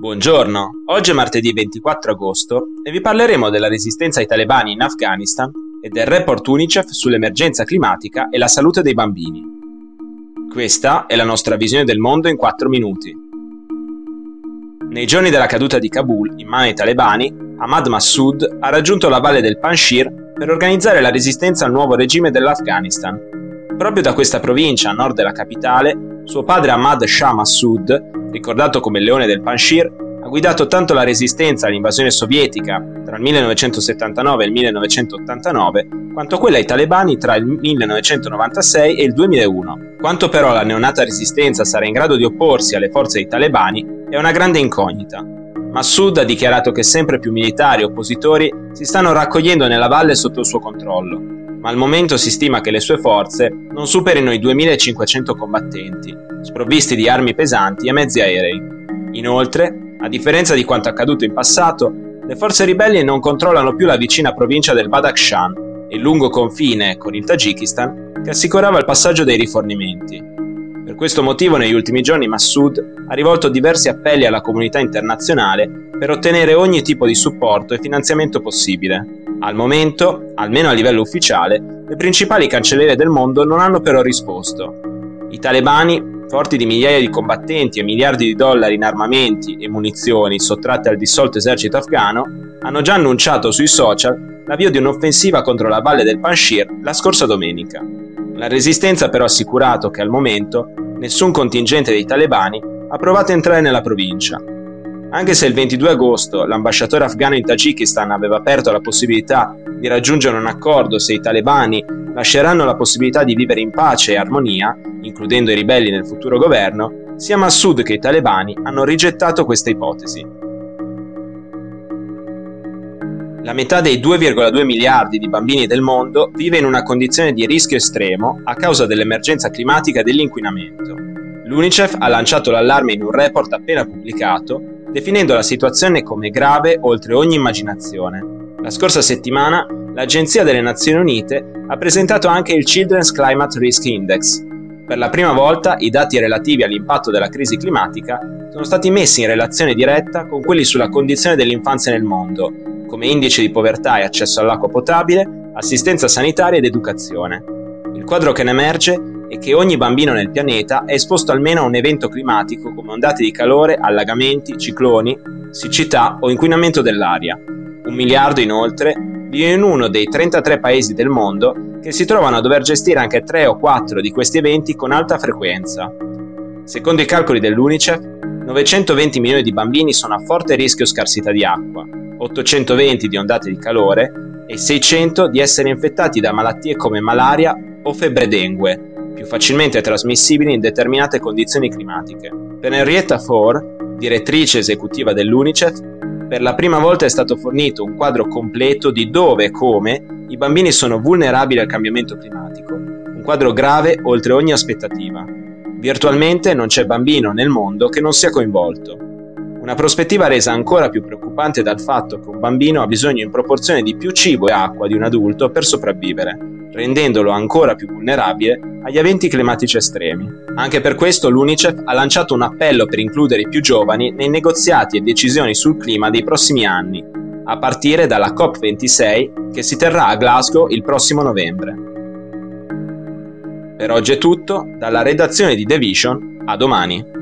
Buongiorno, oggi è martedì 24 agosto e vi parleremo della resistenza ai talebani in Afghanistan e del report UNICEF sull'emergenza climatica e la salute dei bambini. Questa è la nostra visione del mondo in 4 minuti. Nei giorni della caduta di Kabul in mano ai talebani, Ahmad Massoud ha raggiunto la valle del Panjshir per organizzare la resistenza al nuovo regime dell'Afghanistan. Proprio da questa provincia a nord della capitale, suo padre Ahmad Shah Massoud ricordato come il leone del Panjshir, ha guidato tanto la resistenza all'invasione sovietica tra il 1979 e il 1989, quanto quella ai talebani tra il 1996 e il 2001. Quanto però la neonata resistenza sarà in grado di opporsi alle forze dei talebani è una grande incognita. Massoud ha dichiarato che sempre più militari oppositori si stanno raccogliendo nella valle sotto il suo controllo, ma al momento si stima che le sue forze non superino i 2500 combattenti, sprovvisti di armi pesanti e mezzi aerei. Inoltre, a differenza di quanto accaduto in passato, le forze ribelli non controllano più la vicina provincia del Badakhshan e il lungo confine con il Tagikistan che assicurava il passaggio dei rifornimenti. Per questo motivo negli ultimi giorni Massoud ha rivolto diversi appelli alla comunità internazionale per ottenere ogni tipo di supporto e finanziamento possibile. Al momento, almeno a livello ufficiale, le principali cancelliere del mondo non hanno però risposto. I talebani forti di migliaia di combattenti e miliardi di dollari in armamenti e munizioni sottratte al dissolto esercito afghano, hanno già annunciato sui social l'avvio di un'offensiva contro la valle del Panjshir la scorsa domenica. La resistenza ha però assicurato che al momento nessun contingente dei talebani ha provato a entrare nella provincia. Anche se il 22 agosto l'ambasciatore afghano in Tagikistan aveva aperto la possibilità di raggiungere un accordo se i talebani lasceranno la possibilità di vivere in pace e armonia, includendo i ribelli nel futuro governo, sia Massoud che i talebani hanno rigettato questa ipotesi. La metà dei 2,2 miliardi di bambini del mondo vive in una condizione di rischio estremo a causa dell'emergenza climatica e dell'inquinamento. L'UNICEF ha lanciato l'allarme in un report appena pubblicato, definendo la situazione come grave oltre ogni immaginazione. La scorsa settimana l'Agenzia delle Nazioni Unite ha presentato anche il Children's Climate Risk Index. Per la prima volta i dati relativi all'impatto della crisi climatica sono stati messi in relazione diretta con quelli sulla condizione dell'infanzia nel mondo, come indice di povertà e accesso all'acqua potabile, assistenza sanitaria ed educazione. Il quadro che ne emerge è che ogni bambino nel pianeta è esposto almeno a un evento climatico come ondate di calore, allagamenti, cicloni, siccità o inquinamento dell'aria. Un miliardo inoltre vive in uno dei 33 paesi del mondo che si trovano a dover gestire anche 3 o 4 di questi eventi con alta frequenza. Secondo i calcoli dell'UNICEF, 920 milioni di bambini sono a forte rischio scarsità di acqua, 820 di ondate di calore e 600 di essere infettati da malattie come malaria o febbre dengue, più facilmente trasmissibili in determinate condizioni climatiche. Per Henrietta Fore, direttrice esecutiva dell'UNICEF, per la prima volta è stato fornito un quadro completo di dove e come i bambini sono vulnerabili al cambiamento climatico, un quadro grave oltre ogni aspettativa. Virtualmente non c'è bambino nel mondo che non sia coinvolto. Una prospettiva resa ancora più preoccupante dal fatto che un bambino ha bisogno in proporzione di più cibo e acqua di un adulto per sopravvivere rendendolo ancora più vulnerabile agli eventi climatici estremi. Anche per questo l'UNICEF ha lanciato un appello per includere i più giovani nei negoziati e decisioni sul clima dei prossimi anni, a partire dalla COP26 che si terrà a Glasgow il prossimo novembre. Per oggi è tutto, dalla redazione di The Vision, a domani.